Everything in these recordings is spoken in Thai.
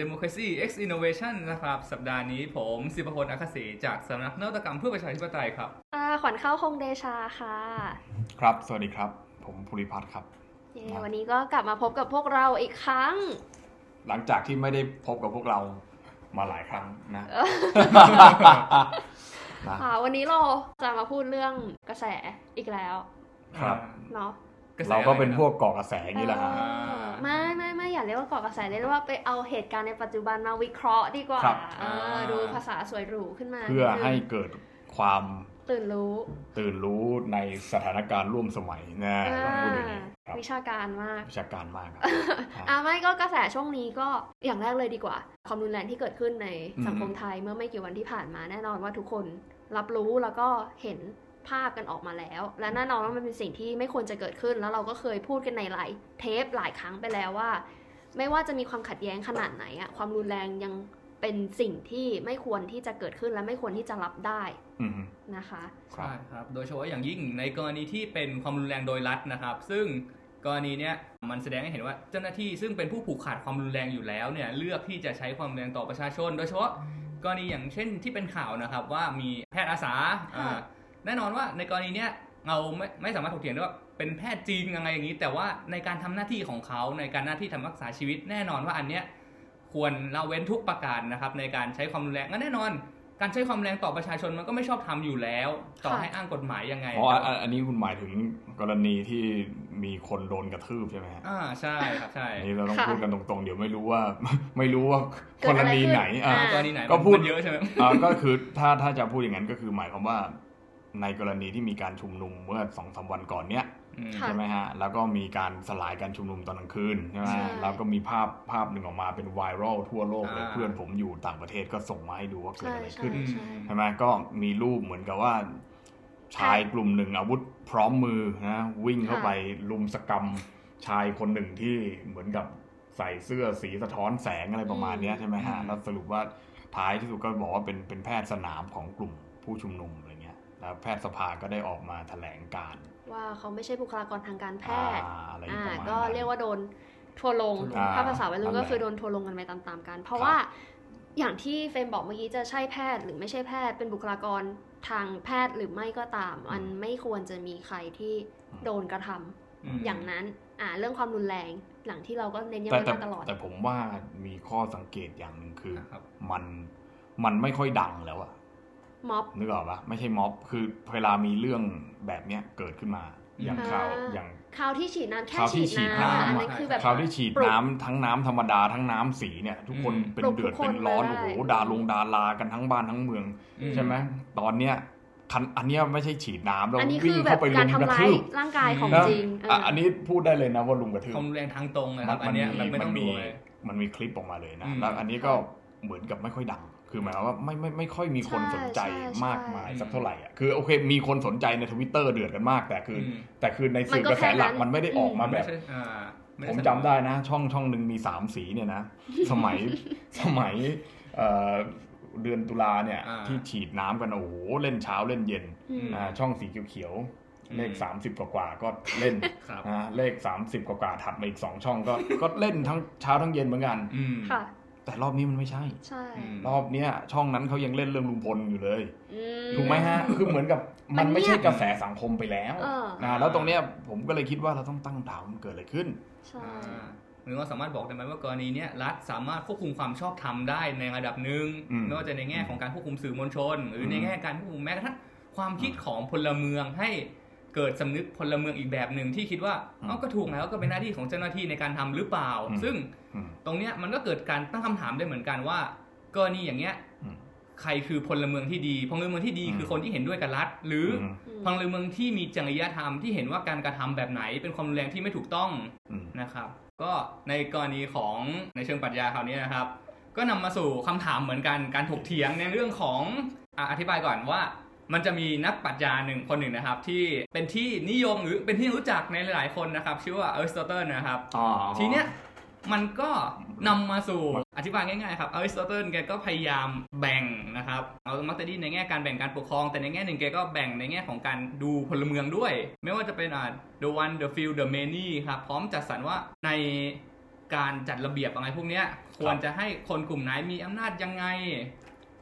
Democracy X Innovation นะครับ สัปดาห์นี้ผมสิบพลอัคศีจากสำนักนวัตกรรมเพื่อประชาธิปไตยครับอ่าขวัญเข้าคงเดชาค่ะ ครับ สวัสดีครับ ผมภูริพัฒน์ครับเย้วันนี้ก็กลับมาพบกับพวกเราอีกครั้ง หลังจากที่ไม่ได้พบกับพวกเรามาหลายครั้งนะนะค่ะวันนี้เราจะมาพูดเรื่องกระแสอีกแล้ว ครับเนาะกระแส เราก็เป็นอะไรนะพวกก่อกระแสอย่างนี้แหละฮะเออไม่ไม่ไม่อย่าเรียกว่าก่อกระแสเรียกว่าไปเอาเหตุการณ์ในปัจจุบันมาวิเคราะห์ดีกว่าครับเออดูภาษาสวยหรูขึ้นมา เพื่อนิดนึงให้เกิดความตื่นรู้ ตื่นรู้ในสถานการณ์ร่วมสมัยนะอ่าต้องพูดอย่างนี้ครับวิชาการมากวิชาการมากครับอะไม่ก็กระแสช่วงนี้ก็อย่างแรกเลยดีกว่า ความรุนแรงที่เกิดขึ้นในอืมสังคมไทยเมื่อไม่กี่วันที่ผ่านมาแน่นอนว่าทุกคนรับรู้แล้วก็เห็น ภาพกันออกมาแล้ว และแน่นอนว่ามันเป็นสิ่งที่ไม่ควรจะเกิดขึ้น แล้วเราก็เคยพูดกันในหลายเทปหลายครั้งไปแล้วว่า ไม่ว่าจะมีความขัดแย้งขนาดไหนอะความรุนแรงยังเป็นสิ่งที่ไม่ควรที่จะเกิดขึ้นและไม่ควรที่จะรับได้อืมนะคะครับใช่ครับ โดยเฉพาะอย่างยิ่งในกรณีที่เป็นความรุนแรงโดยรัฐนะครับ ซึ่งกรณีเนี้ยมันแสดงให้เห็นว่าเจ้าหน้าที่ซึ่งเป็นผู้ผูกขาดความรุนแรงอยู่แล้วเนี่ยเลือกที่จะใช้ความรุนแรงต่อประชาชน โดยเฉพาะกรณีอย่างเช่นที่เป็นข่าวนะครับ ว่ามีแพทย์อาสาค่ะอ่า แน่นอนว่าในกรณีเนี้ยเราไม่ไม่สามารถถกเถียงได้ว่าเป็นแพทย์จริงยังไงอย่างนี้ แต่ว่าในการทำหน้าที่ของเขาในการหน้าที่ทำรักษาชีวิต แน่นอนว่าอันเนี้ยควรละเว้นทุกประการนะครับในการใช้ความรุนแรงงั้นแน่นอน การใช้ความรุนแรงต่อประชาชนมันก็ไม่ชอบทำอยู่แล้ว ต่อค่ะให้อ้างกฎหมายยังไงอ๋ออันอันอันนี้คุณหมายถึงกรณีที่มีคนโดนกระทืบใช่ไหมฮะอ่าใช่ครับใช่อันนี้เราต้องค่ะพูดกันตรงๆ เดี๋ยวไม่รู้ว่าไม่รู้ว่าเกิกดรอะไรณีขึ้นไหนอ่าอ่ากรณีไหนก็พูดมันเยอะใช่ไหมอ่าก็คือถ้าถ้าจะพูดอย่างนั้นก็คือหมายความว่า ในกรณีที่มีการชุมนุมเมื่อสองสามวันก่อนเนี้ยอืมค่ะใช่ไหมฮะ แล้วก็มีการสลายการชุมนุมตอนกลางคืนใช่ไหมใช่แล้วก็มีภาพภาพหนึ่งออกมาเป็นไวรัลทั่วโลกเลยอ่าเพื่อนผมอยู่ต่างประเทศก็ส่งมาให้ดูว่าเกิดใช่อะไรใช่ขึ้นใช่ใช่ไหมก็มีรูปเหมือนกับว่า ชายกลุ่มหนึ่งอาวุธพร้อมมือนะวิ่งเข้าไปลุมสกรรมชายคนหนึ่งที่เหมือนกับใส่เสื้อสีสะท้อนแสงอะไรประมาณเนี้ยใช่ไหมฮะอืมแล้วสรุปว่าท้ายที่สุดก็บอกว่าเป็นเป็นแพทย์สนามของกลุ่มผู้ชุมนุมอะไรเงี้ย แล้วแพทย์สภาก็ได้ออกมาแถลงการณ์ว่าเขาไม่ใช่บุคลากรทางการแพทย์อ่าอะไรอ่าประมาณก็นั้นเรียกว่าโดนทัวร์ลงอ่าถ้าภาษาวัยรุ่นนั่นแหละก็คือโดนทัวร์ลงกันไปตามๆกัน เพราะครับว่าอย่างที่เฟรมบอกเมื่อกี้จะใช่แพทย์หรือไม่ใช่แพทย์เป็นบุคลากรทางแพทย์หรือไม่ก็ตาม มันไม่ควรจะมีใครที่โดนกระทำอืมอย่างนั้นอ่าเรื่องความรุนแรงหลังที่เราก็เน้นย้ำแต่ไว้แต่มาตลอด แต่ผมว่ามีข้อสังเกตอย่างหนึ่งคือครับมันมันไม่ค่อยดังแล้วอะ ม็อบนึกออกปะไม่ใช่ม็อบ คือเวลามีเรื่องแบบเนี้ยเกิดขึ้นมา อย่างอ่าข่าวอย่างคราวที่ฉีดน้ำแค่คราวที่ฉีดฉีดน้ำน้ำอันอะนั้นคือแบบคราวที่ฉีดปลุกน้ำทั้งน้ำธรรมดาทั้งน้ำสีเนี่ย ทุกคนอืมเป็นปลุกเดือดทุกคนเป็นร้อนได้โอ้โหด่าลงดารากันทั้งบ้านทั้งเมืองอืมใช่ไหมตอนเนี้ยคันอันเนี้ยไม่ใช่ฉีดน้ำเราอันนี้คืวิ่งอแบเข้าบไปการลุมทำกระร้ายทืบร่างกายของนะจริงเอออะอันนี้พูดได้เลยนะว่าลุมกระทืบความรุนแรงทางตรงนะครับมัอันเนี้ยแบบไม่มัต้องมีดูเลยมันมีคลิปออกมาเลยนะอืมแล้วอันนี้ก็เหมือนกับไม่ค่อยดัง คือหมายความว่าไม่ไม่ไม่ค่อยมีคนใช่สนใจใช่มากใช่มายสักเท่าไหร่อะคือโอเคมีคนสนใจในทวิตเตอร์เดือดกันมาก แต่คืออมแต่คือในมัสื่นอก็กระแสหลักแค่นั้นมันไม่ได้ออกมาแบบไใช่อ่าไม่ผมสนุกจำได้นะ ช่องช่องหนึ่งมีสามสีเนี่ยนะ สมัยสมัยเอ่อเดือนตุลาเนี่ยอ่าที่ฉีดน้ำกันโอ้โหเล่นเช้าเล่นเย็นอืมอ่าช่องสีเขียวอืมๆเลขสามสิบกว่าๆก็เล่นครับอ่าเลขสามสิบกว่าๆถัดมาอีกสองช่องก็ก็เล่นทั้งเช้าทั้งเย็นเหมือนกันอืมค่ะ แต่รอบนี้มันไม่ใช่ ใช่อืมรอบเนี้ยช่องนั้นเขายังเล่นเรื่องลุงพลอยู่เลยอืถูกไหมฮะ คือเหมือนกับมัมันนไม่เงีใช่ยบกระแสสังคมไปแล้วเออนะแล้วตรงเนี้ยผมก็เลยคิดว่าเราต้องตั้งคำถามมันเกิดอะไรขึ้นใช่อ่าหรือว่าสามารถบอกได้ไหมว่ากรณีเนี้ยรัฐสามารถควบคุมความชอบธรรมได้ในระดับหนึ่งอืมไม่ว่าจะในแง่ของการควบคุมสื่อมวลชน หรือในอืมแง่การควบคุมแม้กระทั่งความคิดของพลเมืองให้ เกิดสำนึกพลเมืองอีกแบบหนึ่งที่คิดว่าเอ้าก็ถูกแล้วก็เป็นหน้าที่ของเจ้าหน้าที่ในการทำหรือเปล่า ซึ่งอืมตรงเนี้ยมันก็เกิดการตั้งคำถามได้เหมือนกันว่ากรณีอย่างเงี้ยอืมใครคือพลเมืองที่ดี พลเมืองที่ดีอืมคือคนที่เห็นด้วยกับรัฐ หรืออมอืมพลเมืองที่มีจริยธรรมที่เห็นว่าการกระทำแบบไหน เป็นความรุนแรงที่ไม่ถูกต้องอืมนะครับ ก็ในกรณีของในเชิงปรัชญาคราวนี้นะครับ ก็นำมาสู่คำถามเหมือนกันการถกเถียงในเรื่องของอะอธิบายก่อนว่า มันจะมีนักปรัชญาหนึ่งคนหนึ่งนะครับ ที่เป็นที่นิยมหรือเป็นที่รู้จักในหลายๆคนนะครับ ชื่อว่าอริสโตเติลนะครับอ๋อทีเนี้ยมันก็นำมาสู่อธิบายง่ายๆครับอริสโตเติลแกก็พยายามแบ่งนะครับเอามักจะดีในแง่การแบ่งการปกครอง แต่ในแง่หนึ่งแกก็แบ่งในแง่ของการดูพลเมืองด้วย ไม่ว่าจะเป็นอ่า the one the few the many ครับพร้อมจัดสรรว่าในการจัดระเบียบอะไรพวกเนี้ยควรจะให้คนกลุ่มไหนมีอำนาจยังไง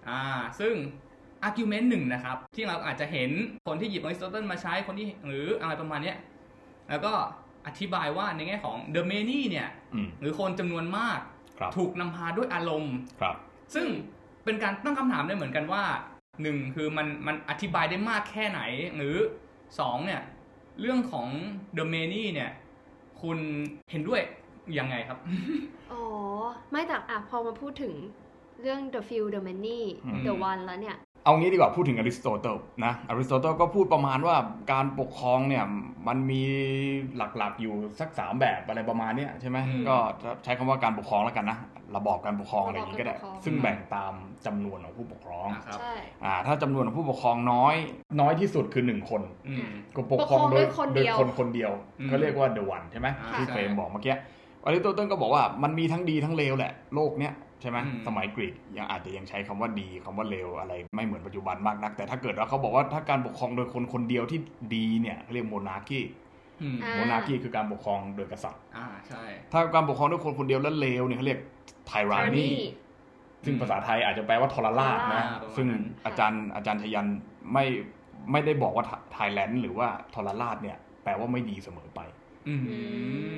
อ่าซึ่ง argument หนึ่งนะครับ ที่เราอาจจะเห็นคนที่หยิบอริสโตเติลมาใช้คนที่หรืออะไรประมาณเนี้ยแล้วก็อธิบายว่าในแง่ของ the many เนี่ยอืมหรือคนจำนวนมากครับถูกนำพาด้วยอารมณ์ครับ ซึ่งเป็นการตั้งคำถามได้เหมือนกันว่าหนึ่งคือมันมันอธิบายได้มากแค่ไหน หรือสองเนี่ยเรื่องของ the many เนี่ย คุณเห็นด้วยยังไงครับอ๋อไม่แต่อะพอมาพูดถึงเรื่อง the few the many อืม the one แล้วเนี่ย เอางี้ดีกว่าพูดถึงอริสโตเติลนะอริสโตเติลก็พูดประมาณว่าการปกครองเนี่ยมันมีหลักๆอยู่สักสามแบบอะไรประมาณเนี้ยใช่ไหมอืมก็ใช้คำว่าการปกครองแล้วกันนะระบอบการปกครองอะไรอย่างนี้ก็ได้ระบอบการปกครองซึ่งแบ่งตามจำนวนของผู้ปกครองนะครับใช่อ่าถ้าจำนวนของผู้ปกครองน้อยน้อยที่สุดคือหนึ่งคนอืมก็ปกครองโดยปกครองด้วยคนโดเดียยวคนคนเดียวอืมก็เรียกว่า the one ใช่ไหมอ่าที่ใช่เฟรมบอกเมื่อกี้อริสโตเติลก็บอกว่ามันมีทั้งดีทั้งเลวแหละโลกเนี้ย ใช่ไหมอืมสมัยกรีกยังอาจจะยังใช้คำว่าดีคำว่าเลวอะไรไม่เหมือนปัจจุบันมากนัก แต่ถ้าเกิดว่าเขาบอกว่าถ้าการปกครองโดยคนคนเดียวที่ดีเนี่ยเขาเรียกโมนาคีอืมอ่าโมนาคีคือการปกครองโดยกษัตริย์อ่าใช่ถ้าการปกครองด้วยคนคนเดียวแล้วเลวเนี่ยเขาเรียกไทรานี tyranny ซึ่งภาษาไทยอาจจะแปลว่าทรราชนะอ่าประมาณนั้นซึ่งอาจารย์อาจารย์ชยันไม่ไม่ได้บอกว่า tyrant หรือว่าทรราชเนี่ยแปลว่าไม่ดีเสมอไป อื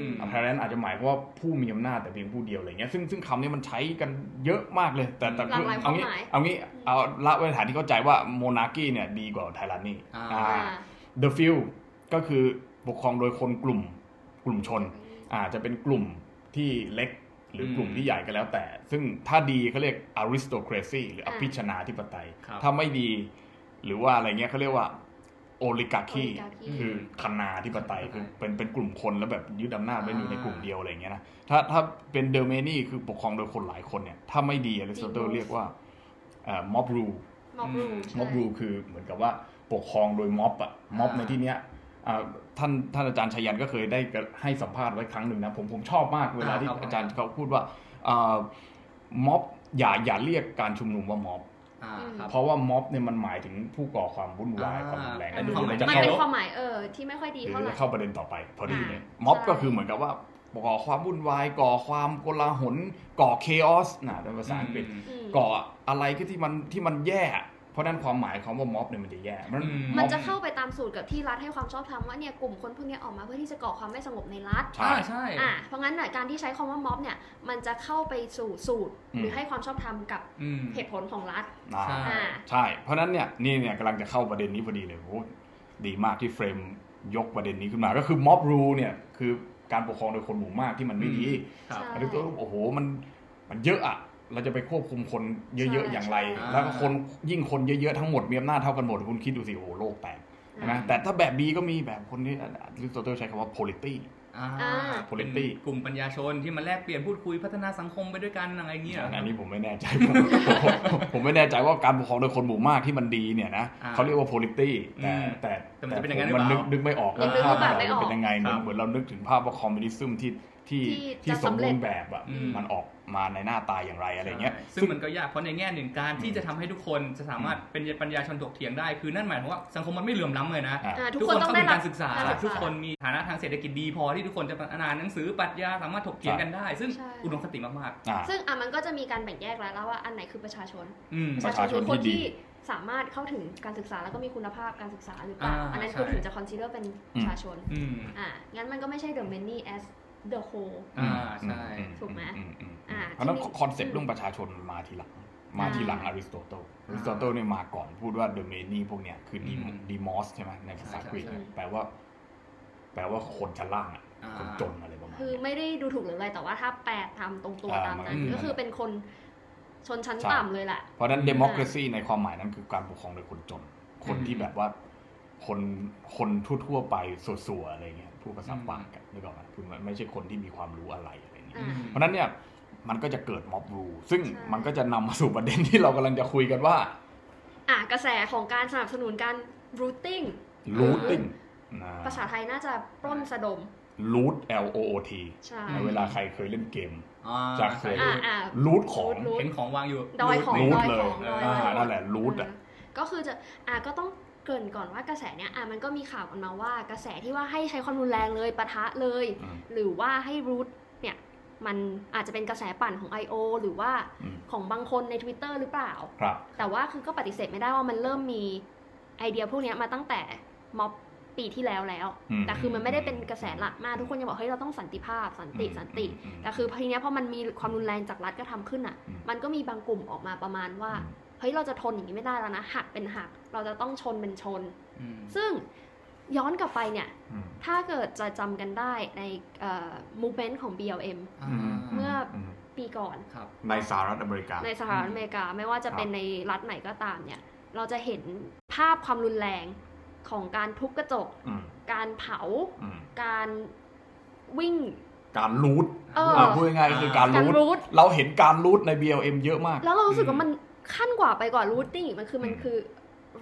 ม tyrant อาจจะหมายความว่าผู้มีอำนาจแต่เพียงผู้เดียวอะไรเงี้ยซึ่งซึ่งคำนี้มันใช้กันเยอะมากเลย แต่แต่หลากหลายเอางี้ความหมายเอางี้เอาละไว้ฐานที่เข้าใจว่า monarchy เนี่ยดีกว่า tyrant นี่อ่าอ่าอ่า the few ก็คือปกครองโดยคนกลุ่มกลุ่มชนอาจจะเป็นกลุ่มที่เล็กหรือมกลุ่มที่ใหญ่ก็แล้วแต่ ซึ่งถ้าดีเขาเรียก aristocracy หรือออ่าภิชนาธิปไตยครับถ้าไม่ดี หรือว่าอะไรเงี้ยเขาเรียกว่า oligarchy oligarchy คือคณาธิปไตยอืมคือเป็นเป็นกลุ่มคนแล้วแบบยึดอำนาจไว้อยู่ในอ่ากลุ่มเดียวอะไรเงี้ยนะถ้าถ้าเป็นเดอร์เมนี่คือปกครองโดยคนหลายคนเนี่ยถ้าไม่ดีอริสโตเติล Demos เรียกว่าม็อบรู mob อืม rule ม็อบรูคือเหมือนกับว่าปกครองโดยม็อบอะม็อบอ่าในที่เนี้ยอ่าท่านท่านอาจารย์ชัยยันก็เคยได้ให้สัมภาษณ์ไว้ครั้งหนึ่งนะผมผมชอบมากเวลาที่อ่าครับอาจารย์เขาพูดว่าอ่าม็อบอย่าอย่าเรียกการชุมนุมว่าม็อบอ่าครับ เพราะว่าม็อบเนี่ยมันหมายถึงผู้ก่อความวุ่นวายอ่าความรุนแรงอันเดี๋นี้ยวความหมายเราจะมันเข้าเป็นความหมายเออที่ไม่ค่อยดีเดี๋ยวเท่าไหเราร่จะเข้าประเด็นต่อไป พอดีเลยอ่าม็อบใช่ก็คือเหมือนกับว่าก่อความวุ่นวายก่อความโกลาหลก่อเคออสนะเป็นภาษาอังกฤษอืมก่ออะไรก็ที่มันที่มันแย่ เพราะฉะนั้นความหมายของว่าม็อบเนี่ยมันจะแย่ มันอืมมันอบจะเข้าไปตามสูตรกับที่รัฐให้ความชอบธรรมว่าเนี่ยกลุ่มคนพวกเนี้ยออกมาเพื่อที่จะก่อความไม่สงบในรัฐใช่อ่าใช่อะเพราะงั้นน่ะการที่ใช้คำว่าม็อบเนี่ยมันจะเข้าไปสู่สูตรอืมหรือให้ความชอบธรรมกับอืมเหตุผลของรัฐอ่าใช่อ่าใช่เพราะฉะนั้นเนี่ยนี่เนี่ยกำลังจะเข้าประเด็นนี้พอดีเลยโอ้ดีมากที่เฟรมยกประเด็นนี้ขึ้นมาก็คือม็อบรูเนี่ยคือการปกครองโดยคนหมู่มากที่มันไม่ดีครับใช่อันนี้ตัวโอ้โหมันมันเยอะอะ เราจะไปควบคุมคนเยอะใช่ๆอย่างไรใช่แล้วก็คนยิ่งคนเยอะๆทั้งหมดมีอำนาจเท่ากันหมดคุณคิดดูสิโอ้โหโลกแตกใช่ไหมแต่ถ้าแบบบีก็มีแบบคนที่อริสโตเติลใช้คำว่า polity อ่าอ่าเป็น Polity กลุ่มปัญญาชนที่มาแลกเปลี่ยนพูดคุยพัฒนาสังคมไปด้วยกันอะไรเงี้ยอันนี้ผมไม่แน่ใจ ผมผมผมไม่แน่ใจว่าการปกครองโดยคนหมู่มากที่มันดีเนี่ยนะอ่าเขาเรียกว่า polity แต่อืมแต่แต่มันจะเป็นอย่างนั้นมันหรืนึอกเปล่านึกไม่ออกยังนึกภาพรูปแบบไม่ออกเป็นยังไงเหมือนครับเหมือนเรานึกถึงภาพว่าคอมมิวนิซึมที่ ที่ที่ที่จะสมสำเร็บูจรณ์แบบอะอืมมันออกมาในหน้าตาอย่างไรอะไรเงี้ยซึ่งมันก็ยากเพราะในแง่หนึ่งการที่จะทำให้ทุกคนจะสามารถเป็นปัญญาชนถกเถียงได้คือนั่นหมายความว่าสังคมมันไม่เหลื่อมล้ำเลยนะอ่าอ่าทุกทุกคคนนต้อเข้างได้ถึงรับการศึกษาการศึกษาทุกคนมีฐานะทางเศรษฐกิจดีพอที่ทุกคนจะอ่านหนังสือปรัชญาสามารถถกเถียงกันได้ ซึ่งใช่อุดมคติมากอ่าซึ่งอะมันก็จะมีการแบ่งแยกแล้วว่าอันไหนคือประชาชนๆอืมประชาชนคือคนที่ดีที่สามารถเข้าถึงการศึกษาแล้วก็มีคุณภาพการศึกษาหรือเปล่าอ่าอันนั้นใช่คือถึงจะ consider เป็นประชาชนอืมอะงั้นมันก็ไม่ใช่ the many as the whole อ่าใช่อืถูกไหมอือืมอ่าเพราะฉะนั้นที่มี concept เรื่องประชาชนมาทีหลัง มาทีหลังอริสโตเติลอริสโตเติลเนี่ยมาก่อนพูดว่า the many พวกเนี้ยคือดีอืม demos ใช่ไหมในภาษากรีกใช่ใช่แปลว่า แปลว่าคนชั้นล่างอะอ่าคนจนอะไรประมาณคือเนี้ยไม่ได้ดูถูกหรืออะไรแต่ว่าถ้าแปลตามตรงตัวอ่าตามนั้นมันก็คือเป็นคนชนชั้นใช่ต่ำเลยแหละ เพราะฉะนั้นอืมเดโม c r a ซีในความหมายนั้นคือการปกครองโดยคนจน คนที่แบบว่าคนคนทั่วๆไปสัวๆอะไรเงี้ย ผู้ภาษาปากกันนึกออกไหมคือมันไม่ใช่คนที่มีความรู้อะไรอะไรเงี้ยอ่าเพราะฉะนั้นเนี่ยมันก็จะเกิดม็อบรูซึ่งใช่มันก็จะนำมาสู่ประเด็นที่เรากำลังจะคุยกันว่า อะกระแสของการสนับสนุนการ routing looting นะภาษาไทยน่าจะปล้นสะดม loot L O O T ใช่ในเวลาใครเคยเล่นเกมอ่าจะเคยอ่าอ่า loot ของ loot เห็นของวางอยู่ดอยของรูทดอยเลยของดอยอ่าของนั่นแหละ loot อะก็คือจะอะก็ต้อง เกรินก่อนว่ากระแสเนี้ยอะมันก็มีข่าวกันมาว่ากระแสที่ว่าให้ใช้ความรุนแรงเลยปะทะเลยอืมหรือว่าให้รูทเนี่ยมันอาจจะเป็นกระแสปั่นของ I.O. หรือว่าอืมของบางคนใน Twitter หรือเปล่า ครับ แต่ว่าคือก็ปฏิเสธไม่ได้ว่ามันเริ่มมีไอเดียพวกเนี้ยมาตั้งแต่ม็อบปีที่แล้วแล้วอืมแต่คือมันไม่ได้เป็นกระแสหลักมาก ทุกคนยังบอกเฮ้ยเราต้องสันติภาพสันติสันติอืมแต่คือทีเนี้ยพอมันมีความรุนแรงจากรัฐก็ทำขึ้นอะอืมมันก็มีบางกลุ่มออกมาประมาณว่า เฮ้ยเราจะทนอย่างนี้ไม่ได้แล้วนะหักเป็นหัก เราจะต้องชนเป็นชนอืมซึ่งย้อนกลับไปเนี่ยอืมถ้าเกิดจะจำกันได้ในเอ่อ movement ของ BLM อ่าเมื่ออืมปีก่อนครับในสหรัฐอเมริกา ในสหรัฐอเมริกาไม่ว่าจะเป็นในรัฐไหนก็ตามเนี่ย เราจะเห็นภาพความรุนแรงของการทุบกระจกอืมการเผาอืมการวิ่ง การรูทเอออ่าพูดง่ายๆก็คือการการรูทรูทเราเห็นการรูทใน BLM เยอะมาก แล้วเรารู้สึกอืมว่ามัน ขั้นกว่าไปกว่ารูทติ้งมันคือมันอืมคือ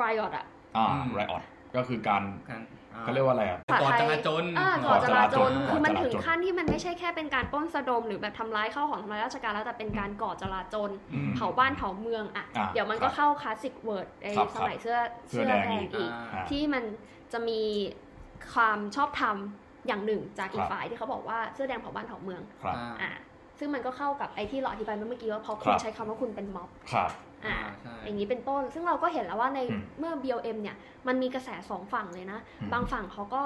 riot อะอ่าอืมไรออดก็คือการการอ่เขาเรียกว่าอะไรอะก่อจราจรอ่าก่อจราจรก่อจราจรคือมันก่อจราจรถึงขั้นที่มันไม่ใช่แค่เป็นการปล้นสะดม หรือแบบทำร้ายเข้าของทำร้ายราชการแล้วแต่เป็นการก่อจราจรอืมเผาบ้านเผาเมืองอะอะเดี๋ยวมันก็ครับเข้าคลาสสิกเวิร์ดไอ้ครับสมัยเสื้อเสื้อเสื้อแดแดงงอีกอีกอ่าที่มันจะมีความชอบธรรมอย่างหนึ่งจากอีครักบฝ่ายที่เขาบอกว่าเสื้อแดงเผาบ้านเผาเมืองครับอ่าอะซึ่งมันก็เข้ากับไอ้ที่เราอธิบายเมื่อกี้ว่าพอคุคณรับใช้คำว่าคุณเป็นม็อบครับ อะใช่อย่างนี้เป็นต้น ซึ่งเราก็เห็นแล้วว่าในอืมเมื่อ BLM เนี่ยมันมีกระแสสองฝั่งเลยนะอืมบางฝั่งเขาก็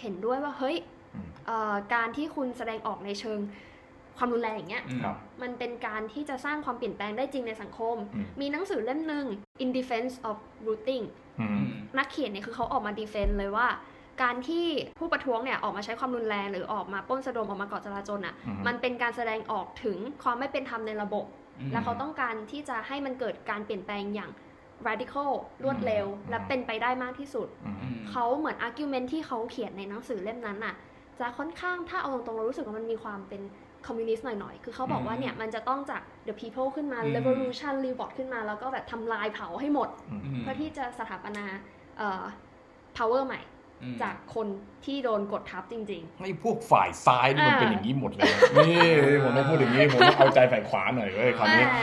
เห็นด้วยว่าเฮ้ยอืมเอ่อการที่คุณแสดงออกในเชิงความรุนแรงอย่างเงี้ยอืมครับมันเป็นการที่จะสร้างความเปลี่ยนแปลงได้จริงในสังคมอืมมีหนังสือเล่มหนึ่ง In Defense of Looting อือืมมนักเขียนเนี่ยคือเขาออกมาดีเฟนต์เลยว่า การที่ผู้ประท้วงเนี่ยออกมาใช้ความรุนแรงหรือออกมาปล้นสะดมออกมาก่อจราจนอะอืมมันเป็นการแสดงออกถึงความไม่เป็นธรรมในระบบอืม และเขาต้องการที่จะให้มันเกิดการเปลี่ยนแปลงอย่าง radical รวดเร็วอืมและเป็นไปได้มากที่สุดอืมอืมเขาเหมือน argument ที่เขาเขียนในหนังสือเล่มนั้นน่ะ จะค่อนข้างถ้าเอาตรงๆเรารู้สึกว่ามันมีความเป็นคอมมิวนิสต์หน่อยๆ คือเขาบอกว่าเนี่ยมันจะต้องจาก the people ขึ้นมาอืม revolution revolt ขึ้นมา แล้วก็แบบทำลายเผาให้หมดอืมเพื่อที่จะสถาปนาเอ่อ power ใหม่อืม จากคนที่โดนกดทับจริงให้พวกฝ่ายซ้ายนี่มันอ่าเป็นอย่างนี้หมดเลยนี่ผมต้องพูดอย่างนี้ผมต้องเอาใจฝ่ายขวาหน่อยเว้ยๆคราวนี้แหม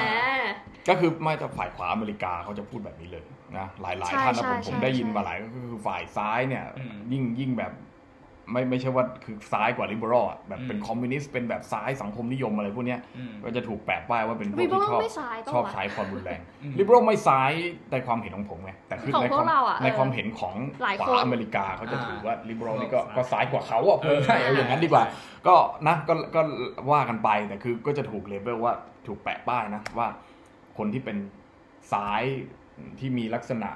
ก็คือไม่แต่ฝ่ายขวาอเมริกาเขาจะพูดแบบนี้เลยนะหลายหลายใช่ท่านนะผมใช่ผมได้ยินใช่มาหลายก็คือฝ่ายซ้ายเนี่ยอืมยิ่งยิ่งแบบ ไม่ไม่ใช่ว่าคือซ้ายกว่าลิเบอรัลอะแบบเป็นอืมคอมมิวนิสต์เป็นแบบซ้ายสังคมนิยมอะไรพวกเนี้ยอืมก็จะถูกแปะป้ายว่าเป็นพวก liberal ที่ชอบไม่ซ้ายปะชอบวะใช้ความรุนแรงอืมลิเบอรัลไม่ซ้ายในความเห็นของผมไงแต่คือของในพคววากมเราอะในเออความเห็นของหลายขวาคนอเมริกาเขาจะอ่าถือว่าลิเบอรัลนี่ก็ซ้ายก็ซ้ายกว่าเขาอะเออใช่เอาอย่างนั้นดีกว่า ก็นะก็ก็ว่ากันไปแต่คือก็จะถูกเลเบลว่าถูกแปะป้ายนะว่า คนที่เป็นซ้าย ที่มีลักษณะ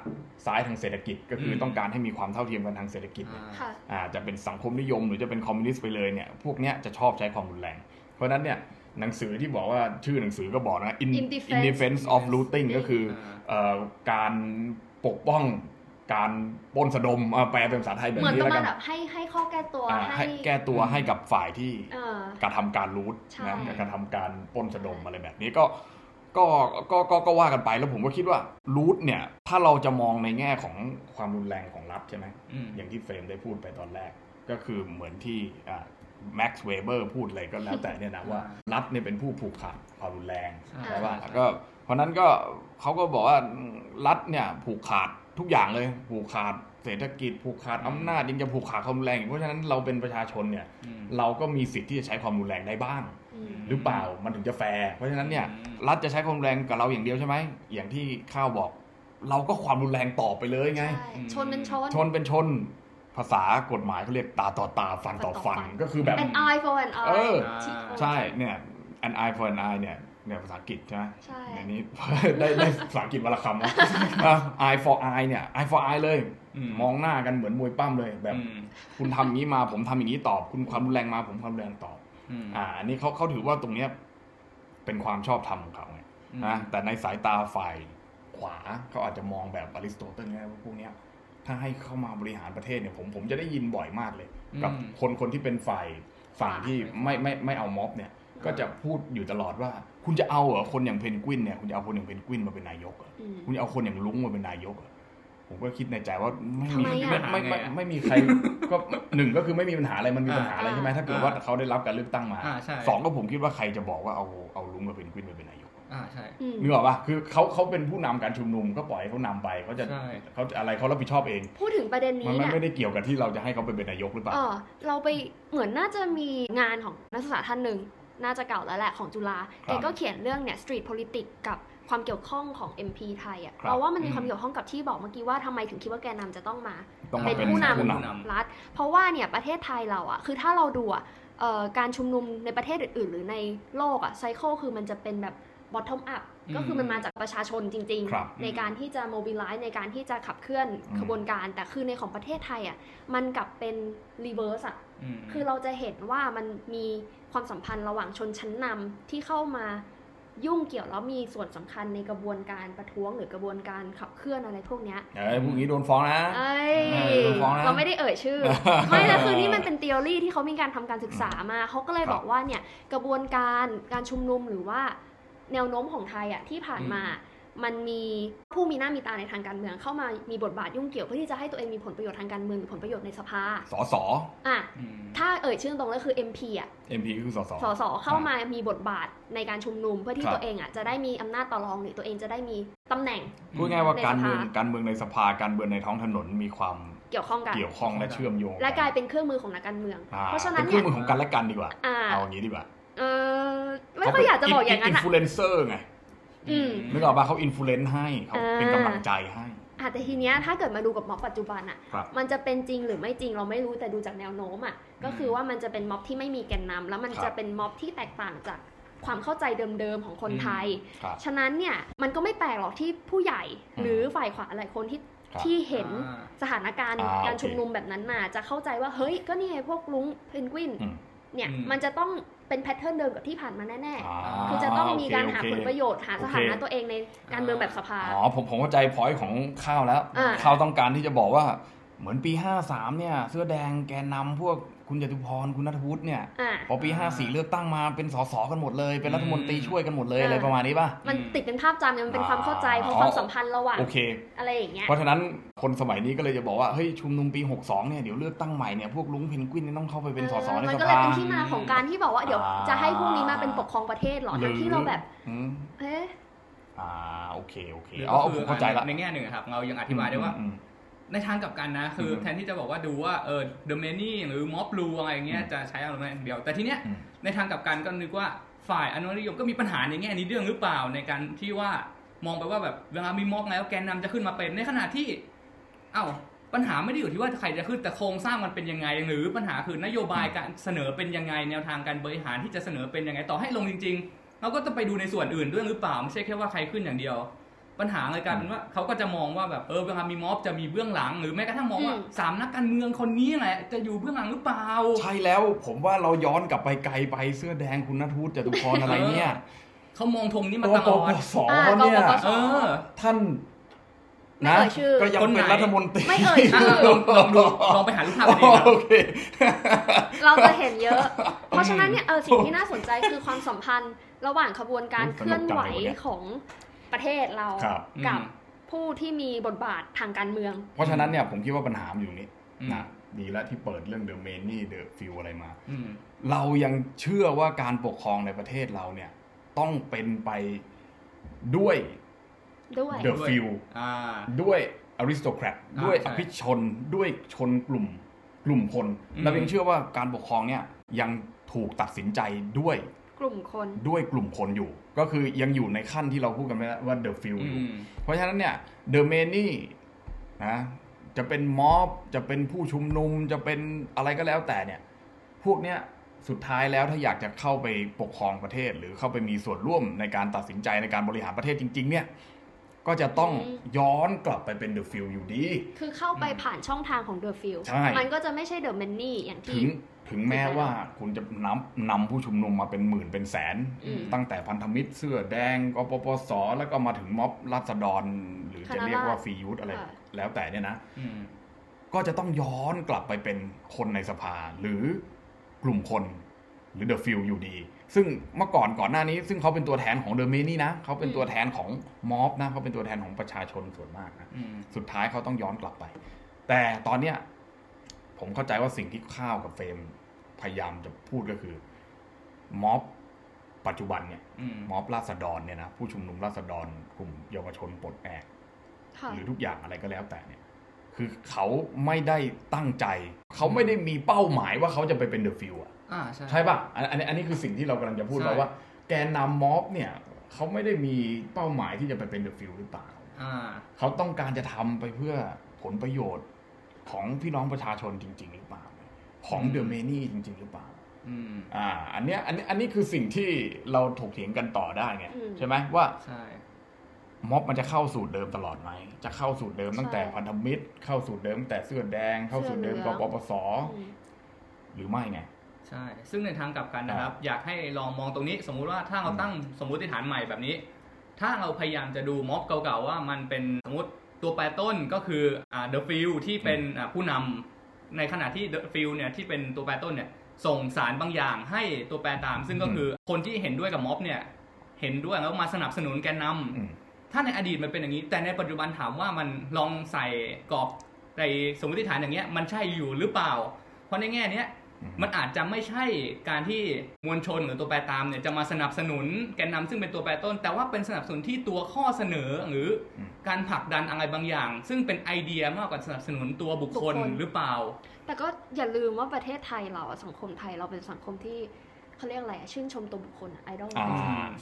ซ้ายทางเศรษฐกิจ ก็คืออมต้องการให้มีความเท่าเทียมกันทางเศรษฐกิจเนี่ยอ่าค่ะอ่าจะเป็นสังคมนิยมหรือจะเป็นคอมมิวนิสต์ไปเลยเนี่ยพวกเนี้ยจะชอบใช้ความรุนแรง เพราะฉะนั้นเนี่ยหนังสือที่บอกว่าชื่อหนังสือก็บอกนะ In, In defense- In defense of looting ก็คือเอ่อการปกป้องการปล้นสะดมอ่าแปลเป็นภาษาไทยแบบเหมือนนี้ประแล้วมากัณนแบบให้ให้ข้อแก้ตัวอ่าให้ให้แก้ตัวให้กับฝ่ายที่เออกระทำการรูทใช่นะกระทำการปล้นสะดมอะไรแบบนี้ก็ ก็ก็ก็ก็ว่ากันไปแล้วผมก็คิดว่ารูทเนี่ย ถ้าเราจะมองในแง่ของความรุนแรงของรัฐใช่ไหมอืมอย่างที่เฟรมได้พูดไปตอนแรก ก็คือเหมือนที่แม็กซ์เวเบอร์พูดอะไรก็แล้วแต่เนี่ยนะว่ารัฐเนี่ยเป็นผู้ผูกขาดความรุนแรงใช่ใช่ป่ะใช่ก็เพราะนั้นก็เขาก็บอกว่ารัฐเนี่ยผูกขาดทุกอย่างเลยผูกขาดเศรษฐกิจผูกขาดอำนาจยังจะผูกขาดความรุนแรงอีกเพราะฉะนั้นเราเป็นประชาชนเนี่ยอืมเราก็มีสิทธิ์ที่จะใช้ความรุนแรงได้บ้างอืม หรือเปล่ามันถึงจะแฟร์เพราะฉะนั้นเนี่ยอืมรัฐจะใช้ความรุนแรงกับเราอย่างเดียวใช่ไหมอย่างที่ข้าวบอก เราก็ความรุนแรงต่อไปเลยไงใช่ชนเป็นชน ชนเป็นชน ภาษากฎหมายเขาเรียกตาต่อตาฟันต่อฟันฟันต่อฟันก็คือแบบ an eye for an eye เออที่ใช่เนี่ย an eye for an eye เนี่ยเนี่ยภาษาอังกฤษใช่ไหมใช่อันนี้ได้ได้ภาษาอังกฤษวันละคำนะอะ eye for eye เนี่ย eye for eye เลยอืมมองหน้ากันเหมือนมวยปั้มเลยแบบอืมคุณทำอย่างนี้มาผมทำอย่างนี้ตอบ คุณความรุนแรงมาผมความรุนแรงตอบ อืมอ่าอันนี้เขาเขาถือว่าตรงเนี้ยเป็นความชอบธรรมของเขาไงอืมนะแต่ในสายตาฝ่ายขวาเขาอาจจะมองแบบอริสโตเติลไงว่าพวกเนี้ยถ้าให้เข้ามาบริหารประเทศเนี่ยผมผมจะได้ยินบ่อยมากเลย กับอืมคนคนที่เป็นฝ่ายฝั่งที่ไม่ไม่ไม่เอาม็อบเนี่ย ก็จะพูดอยู่ตลอดว่า คุณจะเอาเหรอคนอย่างเพนกวินเนี่ยคุณจะเอาคนอย่างเพนกวินมาเป็นนายกเหรออืมคุณจะเอาคนอย่างลุงมาเป็นนายกเหรอ ผมก็คิดในใจว่าไม่มีทำไมอะไม่ไม่ไม่ไม่มีใครก็หนึ่งก็คือไม่มีปัญหาอะไรมันมีปัญหาอะไรใช่ไหมถ้าเกิดว่าอ่าเขาได้รับการเลือกตั้งมาอ่าใช่สองก็ผมคิดว่าใครจะบอกว่าเอาเอาลุงกับเพนกวินมาเป็นนายกอ่าใช่อืมนึกออกปะคือเขาเขาเป็นผู้นำการชุมนุมก็ปล่อยให้เขานำไปเขาจะใช่เขาจะอะไรเขารับผิดชอบเอง พูดถึงประเด็นมันนี้ไม่เนี่ยไม่ได้เกี่ยวกับที่เราจะให้เขาไปเป็นนายกหรือเปล่าเออเราไปเหมือนน่าจะมีงานของนักศึกษาท่านหนึ่งน่าจะเก่าแล้วแหละของจุฬาครับแกก็เขียนเรื่องเนี่ย street politics กับ ความเกี่ยวข้องของ MP ไทยอะครับเราว่ามันมีอืมความเกี่ยวข้องกับที่บอกเมื่อกี้ว่าทำไมถึงคิดว่าแกนนำจะต้องมาต้องมา เป็นเป็นผู้นผู้นำรัฐ เพราะว่าเนี่ยประเทศไทยเราอะคือถ้าเราดูอะเอ่อการชุมนุมในประเทศอื่น ๆ หรือในโลกอะไซเคิลคือมันจะเป็นแบบ bottom up อืมก็คือมันมาจากประชาชนจริงครับๆในการที่จะ mobilize ในการที่จะขับเคลื่อนอืมขบวนการ แต่คือในของประเทศไทยอะมันกลับเป็น reverse อะมคือเราจะเห็นว่ามันมีความสัมพันธ์ระหว่างชนชั้นนำที่เข้ามา ยุ่งเกี่ยวแล้วมีส่วนสำคัญในกระบวนการประท้วงหรือกระบวนการขับเคลื่อนอะไรพวกเนี้ยเอ้ยพวกนี้โดนฟ้องนะเอ้ยเออฟ้องนะเราไม่ได้เอ่ยชื่อไม่แล้วคือนี่มันเป็น t ี o รีที่เขามีการทำการศึกษามาเขาก็เลยครับบอกว่าเนี่ยกระบวนการการชุมนุมหรือว่าแนวโน้มของไทยอะที่ผ่านมา มันมีผู้มีหน้ามีตาในทางการเมืองเข้ามามีบทบาทยุ่งเกี่ยวเพื่อที่จะให้ตัวเองมีผลประโยชน์ทางการเมืองหรือผลประโยชน์ในสภาสอสออะอืมถ้าเอ่ยชื่อตรงแล้วคือ MP อะ MP ก็คือสอสอสสเข้ามามีบทบาทในการชุมนุม เพื่อที่ครับตัวเองอะจะได้มีอำนาจต่อรองหรือตัวเองจะได้มีตำแหน่งพูดง่ายๆว่าในการสภาเมืองการเมืองในสภาการเมืองในท้องถนนมีความเกี่ยวข้องกันเกี่ยวข้องและเชื่อมโยงและกลายเป็นเครื่องมือของนักการเมืองอ่าเพราะฉะนั้นเนี่ยเป็นนเครื่องมือของกันและกันดีกว่าอ่าเอาอย่างนี้ดีกว่าเออไม่ค่อยอยากจะบอกอย่างนั้น in อะ flu encer ไงอืม นึกออกปะเขา influence ให้เขาเป็นอ่ากำลังใจให้อะแต่ทีเนี้ยถ้าเกิดมาดูกับม็อบปัจจุบันอะครับมันจะเป็นจริงหรือไม่จริงเราไม่รู้แต่ดูจากแนวโน้มอะ ก็คือว่ามันจะเป็นม็อบที่ไม่มีแกนนำแล้วมันครับจะเป็นม็อบที่แตกต่างจากความเข้าใจเดิมๆของคนไทยครับฉะนั้นเนี่ยมันก็ไม่แปลกหรอกที่ผู้ใหญ่อืมหรือฝ่ายขวาหลายคนที่ครับที่เห็นอ่าสถานการณ์อ่าการโอเคชุมนุมแบบนั้นมาจะเข้าใจว่าเฮ้ยก็นี่ไงพวกลุงเพนกวินอืมเนี่ยอืมมันจะต้อง เป็น pattern เดิมกับที่ผ่านมาแน่อ่าๆคือจะต้องมีการหาโอเคผลประโยชน์หาสถานะโอเคตัวเองในการเมืองแบบสภา อ๋อผมผมเข้าใจพอยของข้าวแล้วอ่าข้าวต้องการที่จะบอกว่าเหมือนปี 53 เนี่ย เสื้อแดงแกนนำพวก คุณจตุพรคุณณัฐวุฒิเนี่ยอ่าพอปี 54 เลือกตั้งมาเป็นสสกันหมดเลย เป็นรัฐมนตรีอืมช่วยกันหมดเลยอ่าอะไรประมาณนี้ป่ะ มันติดเป็นภาพจำเนี่ยมันเป็นความเข้าใจเพราะอ๋อความสัมพันธ์ระหว่างโอเคอะไรอย่างเงี้ยเพราะฉะนั้นคนสมัยนี้ก็เลยจะบอกว่าเฮ้ยชุมนุมปี 62 เนี่ยเดี๋ยวเลือกตั้งใหม่เนี่ยพวกลุงเพนกวินเนี่ยต้องเข้าไปเป็นสสในมัสก็เลยภาเป็นที่มาของการที่บอกว่าเดี๋ยวอ่าจะให้พวกนี้มาเป็นปกครองประเทศเหรอทั้งที่เราแบบอืมเอ๊ะอ่าโอเคโอเคหรืออ๋อก็ผคือมเข้าใจละในแง่หนึ่งอะครับเรายังอธิบายได้ว่าอืม ในทางกลับกันนะคืออมแทนที่จะบอกว่าดูว่าเออ the many หรือ mob rule อะไรเงี้ยอืมจะใช้อารมณ์อย่างเดียว แต่ทีเนี้ยอืมในทางกลับกันก็นึกว่าฝ่ายอนุรักษ์นิยมก็มีปัญหาในแง่นี้เรื่องหรือเปล่าในการที่ว่ามองไปว่าแบบเวลามีม็อบแล้วแกนนำจะขึ้นมาเป็นในขณะที่ เอ้าปัญหาไม่ได้อยู่ที่ว่าใครจะขึ้นแต่โครงสร้างมันเป็นยังไง หรือปัญหาคือนโยบายการเสนอเป็นยังไงแนวทางการบริหารที่จะเสนอเป็นยังไงต่อให้ลงจริง ๆ เราก็ต้องไปดูในส่วนอื่นด้วยหรือเปล่าไม่ใช่แค่ว่าใครขึ้นอย่างเดียว ปัญหาเลยกลายเป็นว่าเขาก็จะมองว่าแบบเออเวลามีม็อบจะมีเบื้องหลัง หรือแม้กระทั่งมองว่าอืมสามนักการเมืองคนนี้แหละจะอยู่เบื้องหลังหรือเปล่า ใช่แล้วผมว่าเราย้อนกลับไปไกลไปเสื้อแดงคุณนัทวุฒิจตุพรอะไรเนี่ยเขามองธงนี้มาปตปลอปดสอ่าเนี่ยกปปสเออท่านไม่นะเอ่ยชื่อก็ยังคนไหนเป็นรัฐมนตรีไม่เอ่ยชื่อลองลองดูลองไปหารูปภาพกันเองครับโอเคเราจะเห็นเยอะ เพราะฉะนั้นเนี่ยเออสิ่งที่น่าสนใจคือความสัมพันธ์ระหว่างขบวนการเคลื่อนไหวของ ประเทศเราครับกับอืมผู้ที่มีบทบาททางการเมือง เพราะฉะนั้นเนี่ยผมคิดว่าปัญหามันอยู่นี้อืมนะดีแล้วที่เปิดเรื่อง the many the few อะไรมาอืมเรายังเชื่อว่าการปกครองในประเทศเราเนี่ย ต้องเป็นไปด้วยด้วย the fewอ่าด้วย aristocrat อ่าด้วยใช่อภิชนด้วยชนกลุ่มกลุ่มคนอืมเรายังเชื่อว่าการปกครองเนี่ยยังถูกตัดสินใจด้วยกลุ่มคนด้วยกลุ่มคนอยู่ ก็คือยังอยู่ในขั้นที่เราพูดกันไปแล้วว่า the few อยู่อืมเพราะฉะนั้นเนี่ย the many นะจะเป็นม็อบจะเป็นผู้ชุมนุมจะเป็นอะไรก็แล้วแต่เนี่ย พวกเนี้ยสุดท้ายแล้วถ้าอยากจะเข้าไปปกครองประเทศ หรือเข้าไปมีส่วนร่วมในการตัดสินใจในการบริหารประเทศจริง ๆ เนี่ย ก็จะต้องอืมย้อนกลับไปเป็น the few อยู่ดี คือเข้าไปผ่านช่องทางของ the few ใช่มันก็จะไม่ใช่ the many อย่างที่ถึงถึงแม้ว่าคุณจะนำนำผู้ชุมนุมมาเป็นหมื่นเป็นแสนอืมตั้งแต่พันธมิตรเสื้อแดงกปปส แล้วก็มาถึงม็อบราษฎร หรือจะเรียกว่า Free Youth อะไรค่ะแล้วแต่เนี่ยนะอืมก็จะต้องย้อนกลับไปเป็นคนในสภา หรือกลุ่มคน หรือ the few อยู่ดี ซึ่งเมื่อก่อนก่อนหน้านี้ ซึ่งเขาเป็นตัวแทนของ the many นะเขาเป็นตัวแทนของม็อบนะเขาเป็นตัวแทนของประชาชนส่วนมากนะอืมสุดท้ายเขาต้องย้อนกลับไป แต่ตอนเนี้ยผมเข้าใจว่าสิ่งที่ข้าวกับเฟรมพยายามจะพูดก็คือม็อบปัจจุบันเนี่ยอืมม็อบราษฎรเนี่ยนะผู้ชุมนุมราษฎรกลุ่มเยาวชนปลดแอกค่ะหรือทุกอย่างอะไรก็แล้วแต่เนี่ยคือเขาไม่ได้ตั้งใจ เขาไม่ได้มีเป้าหมายว่าเขาจะไปเป็น the few อะ อ่าใช่ใช่ป่ะอันอันนี้อันนี้คือสิ่งที่เรากำลังจะพูดใช่เราว่า แกนนำม็อบเนี่ยเขาไม่ได้มีเป้าหมายที่จะไปเป็น the few หรือเปล่าอ่าเขาต้องการจะทำไปเพื่อผลประโยชน์ของพี่น้องประชาชนจริง ๆ หรือเปล่า ของอืมเดอะเมนี่จริง ๆ หรือเปล่าอืมอ่า อันเนี้ยอันนี้อันนี้คือสิ่งที่เราถกเถียงกันต่อได้ไงอืมใช่ไหมว่าใช่ม็อบมันจะเข้าสูตรเดิมตลอดไหม จะเข้าสูตรเดิมตั้งแต่ใช่พันธมิตร เข้าสูตรเดิมตั้งแต่เสื้อแดง เข้าสูตรเดิมเสื้กอเหลืองปปสอืมหรือไม่ไง ใช่ ซึ่งในทางกลับกันนะครับ อยากให้ลองมองตรงนี้ สมมุติว่าถ้าเราตั้งสมมติฐานใหม่แบบนี้ ถ้าเราพยายามจะดูม็อบเก่าๆว่ามันเป็นสมมติตัวแปรต้นก็คืออ่า the few ที่เป็นอ่าผู้นำในขณะที่ the few เนี่ยที่เป็นตัวแปรต้นเนี่ยส่งสารบางอย่างให้ตัวแปรตาม ซึ่งก็คือคนที่เห็นด้วยกับม็อบเนี่ยเห็นด้วยแล้วมาสนับสนุนแกนนำอืมถ้าในอดีตมันเป็นอย่างนี้ แต่ในปัจจุบันถามว่ามันลองใส่กรอบในสมมติฐานอย่างเงี้ยมันใช่อยู่หรือเปล่า เพราะในแง่เนี้ยอื มมันอาจจะไม่ใช่การที่มวลชนหรือตัวแปรตามเนี่ยจะมาสนับสนุนแกนนำซึ่งเป็นตัวแปรต้น แต่ว่าเป็นสนับสนุนที่ตัวข้อเสนอหรืออืมการผลักดันอะไรบางอย่าง ซึ่งเป็นไอเดียมากกว่าสนับสนุนตัวบุคคลบุคคลหรือเปล่า แต่ก็อย่าลืมว่าประเทศไทยเราอะสังคมไทยเราเป็นสังคมที่เขาเรียกอะไรอะชื่นชมตัวบุคคลไอดอลอ่า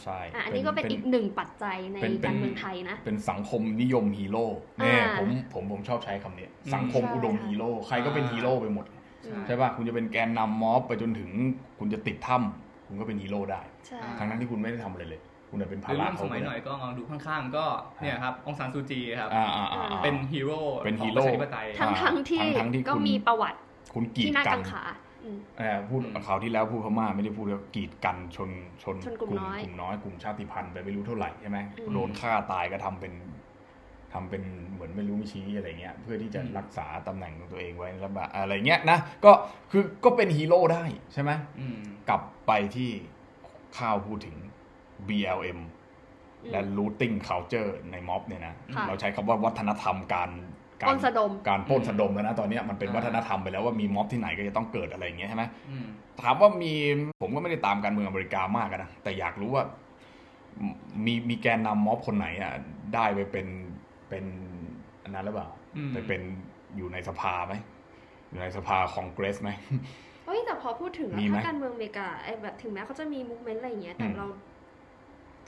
ใช่อะอันนี้ก็เป็นอีกหนึ่งปัจจัยในเป็นเป็นการเมืองไทยนะ เป็นสังคมนิยมฮีโร่แน่อ่าผมผมผมชอบใช้คำนี้อืมสังคมใช่อุดมค่ะฮีโร่ใครก็เป็นอ่าฮีโร่ไปหมด ใช่ใช่ป่ะคุณจะเป็นแกนนำม็อบไปจนถึงคุณจะติดถ้ำคุณก็เป็นฮีโร่ได้ใช่ทั้งนั้นที่คุณไม่ได้ทำอะไรเลย คุณจะเป็นหภารือระรุ่นสเขามัยหน่อยก็ลองดูข้างๆ ก็เนี่ยครับองซานซูจีครับอ่าอ่าอ่าอ่าเป็นฮีโร่เป็นของฮีโร่ประชาธิปไตยทั้งทั้งที่ทั้งๆที่ก็คุณมีประวัติคุณกีดที่น่ากักันงขาอืมเออพูดอืมคราวที่แล้วพูดพม่าไม่ได้พูดว่ากีดกันชนชนชนกลุ่มน้อยกลุ่มน้อยกลุ่มชาติพันธุ์ไปไม่รู้เท่าไหร่ใช่ไหมอืมโดนฆ่าตายก็ทำเป็น ทำเป็นเหมือนไม่รู้ไม่ชี้อะไรเงี้ยเพื่อที่จะอืมรักษาตำแหน่งของตัวเองไว้แล้วแบบอะไรเงี้ยนะก็คือก็เป็นฮีโร่ได้ใช่ไหมอืมกลับไปที่ข้าวพูดถึง BLM อืมและ looting culture ในม็อบเนี่ยนะค่ะเราใช้คำว่าวัฒนธรรมการกาปล้รนสะดมการปล้นสะดมแล้วนะตอนเนี้ยมันเป็นอ่าวัฒนธรรมไปแล้วว่ามีม็อบที่ไหนก็จะต้องเกิดอะไรอย่างเงี้ยใช่ไหมอืมถามว่ามีผมก็ไม่ได้ตามการเมืองอเมริกามากอะนะแต่อยากรู้ว่า มีมีแกนนำม็อบคนไหนอะได้ไปเป็น เป็นอันนั้นหรือเปล่าอืมไปเป็นอยู่ในสภาไหมอยู่ในสภาคองเกรสไหมเฮ้ยแต่พอพูดถึงอะมีไหมถ้าการเมืองอเมริกาไอ้แบบถึงแม้เขาจะมี movement อะไรอย่างเงี้ยแต่อืมเรา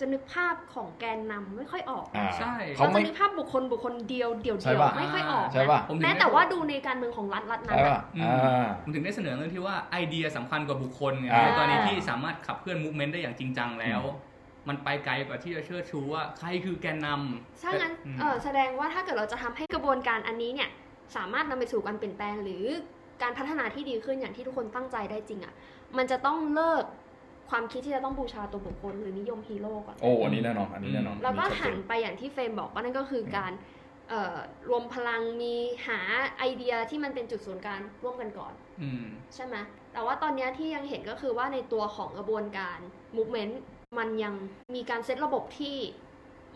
จะนึกภาพของแกนนำไม่ค่อยออกอ่าใช่เขาเราไม่จะนึกภาพบุคคลบุคคลเดียวเดี่ยวใช่เดียวปะไม่ค่อยออกใช่ปะนะผมถึงแม้ได้แต่ว่าดูในการเมืองของรัฐรัฐนั้นใช่อะป่ะอืมอ่าผมถึงได้เสนอเรื่องที่ว่าไอเดียสำคัญกว่าบุคคลไงอ่าในกรณีที่สามารถขับเคลื่อน movement ได้อย่างจริงจังแล้ว มันไปไกลกว่าที่จะเชิดชูว่าใครคือแกนนำถ้างั้นอืมเออแสดงว่าถ้าเกิดเราจะทำให้กระบวนการอันนี้เนี่ยสามารถนำไปสู่การเปลี่ยนแปลงหรือการพัฒนาที่ดีขึ้นอย่างที่ทุกคนตั้งใจได้จริงอะ่ะ มันจะต้องเลิกความคิดที่จะต้องบูชาตัวบุคคลหรือนิยมฮีโร่ก่อน โอ้ อันนี้แน่นอน อันนี้แน่นอน แล้วก็อันนี้ชัดหัเจนนไปอย่างที่เฟรมบอกว่านั่นก็คือการเอ่อรวมพลังมีหาไอเดียที่มันเป็นจุดศูนย์กลางร่วมกันก่อนอืมใช่ไหมแต่ว่าตอนเนี้ยที่ยังเห็นก็คือว่าในตัวของกระบวนการ movement มันยังมีการเซตระบบที่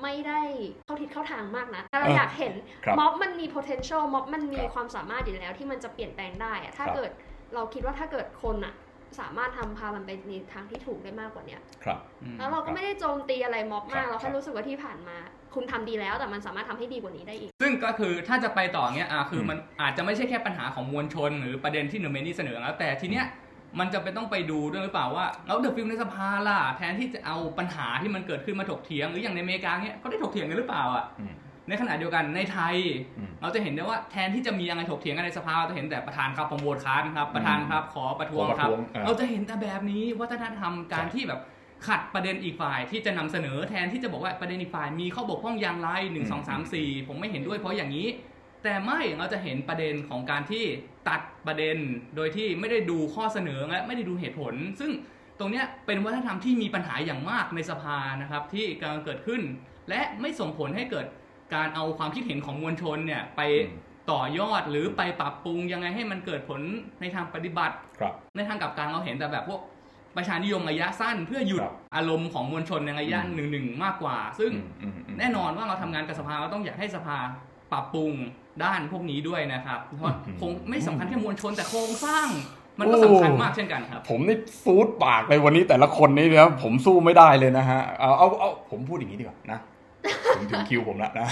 ไม่ได้เข้าทิศเข้าทางมากนะแต่เราเออออยากเห็นครับม็อบมันมี potential ม็อบมันมีครับความสามารถอยู่แล้วที่มันจะเปลี่ยนแปลงได้อะถ้าครับเกิดเราคิดว่าถ้าเกิดคนอะสามารถทำพามันไปในทางที่ถูกได้มากกว่าเนี้ยครับอืมแล้วเราก็ไม่ได้โจมตีอะไรม็อบมากครับเราแค่รู้สึกว่าที่ผ่านมา คุณทำดีแล้วแต่มันสามารถทำให้ดีกว่านี้ได้อีก ซึ่งก็คือถ้าจะไปต่อเนี้ยอะคืออมมันอาจจะไม่ใช่แค่ปัญหาของมวลชน หรือประเด็นที่เนอร์เมนี่เสนอแล้วแต่ทีเนี้ย มันจะเป็นต้องไปดูด้วยหรือเปล่าว่าแล้ว the few ในสภาล่ะแทนที่จะเอาปัญหาที่มันเกิดขึ้นมาถกเถียง หรืออย่างในอเมริกาเนี้ยเขาได้ถกเถียงกันหรือเปล่าอะอืมในขณะเดียวกันในไทยอืมเราจะเห็นได้ว่าแทนที่จะมีอะไรถกเถียงกันในสภาเราจะเห็นแต่ประธานครับผมโหวตค้านครับประธานครับขอประท้วงขอประท้วงครับเออเราจะเห็นแต่แบบนี้วัฒนธรรมการใช่ที่แบบขัดประเด็นอีกฝ่ายที่จะนำเสนอแทนที่จะบอกว่าประเด็นอีกฝ่ายมีข้อบกพร่องอย่างไรหนึ่งสองสามสี่ผมไม่เห็นด้วยเพราะอย่างนี้ แต่ไม่เราจะเห็นประเด็นของการที่ตัดประเด็นโดยที่ไม่ได้ดูข้อเสนอและไม่ได้ดูเหตุผล ซึ่งตรงเนี้ยเป็นวัฒนธรรมที่มีปัญหาอย่างมากในสภานะครับที่กำลังเกิดขึ้น และไม่ส่งผลให้เกิดการเอาความคิดเห็นของมวลชนเนี่ยไปอืมต่อยอดหรือไปปรับปรุงยังไงให้มันเกิดผลในทางปฏิบัติครับในทางกลับกันเราเห็นแต่แบบพวกประชานิยมระยะสั้น เพื่อหยุดครับอารมณ์ของมวลชนในระยะอืมหนึ่งหนึ่งมากกว่า ซึ่งอืมอืมแน่นอนว่าเราทำงานกับสภาเราต้องอยากให้สภาปรับปรุง ด้านพวกนี้ด้วยนะครับ เพราะอืมคงไม่สำคัญแค่มวลชนแต่โครงสร้างมันก็สำคัญมากเช่นกันครับ ผมนี่ซูดปากเลยวันนี้แต่ละคนนี่นะผมสู้ไม่ได้เลยนะฮะเอาเอาเอาผมพูดอย่างนี้ดีกว่านะถึงถึงคิวผมแล้วนะ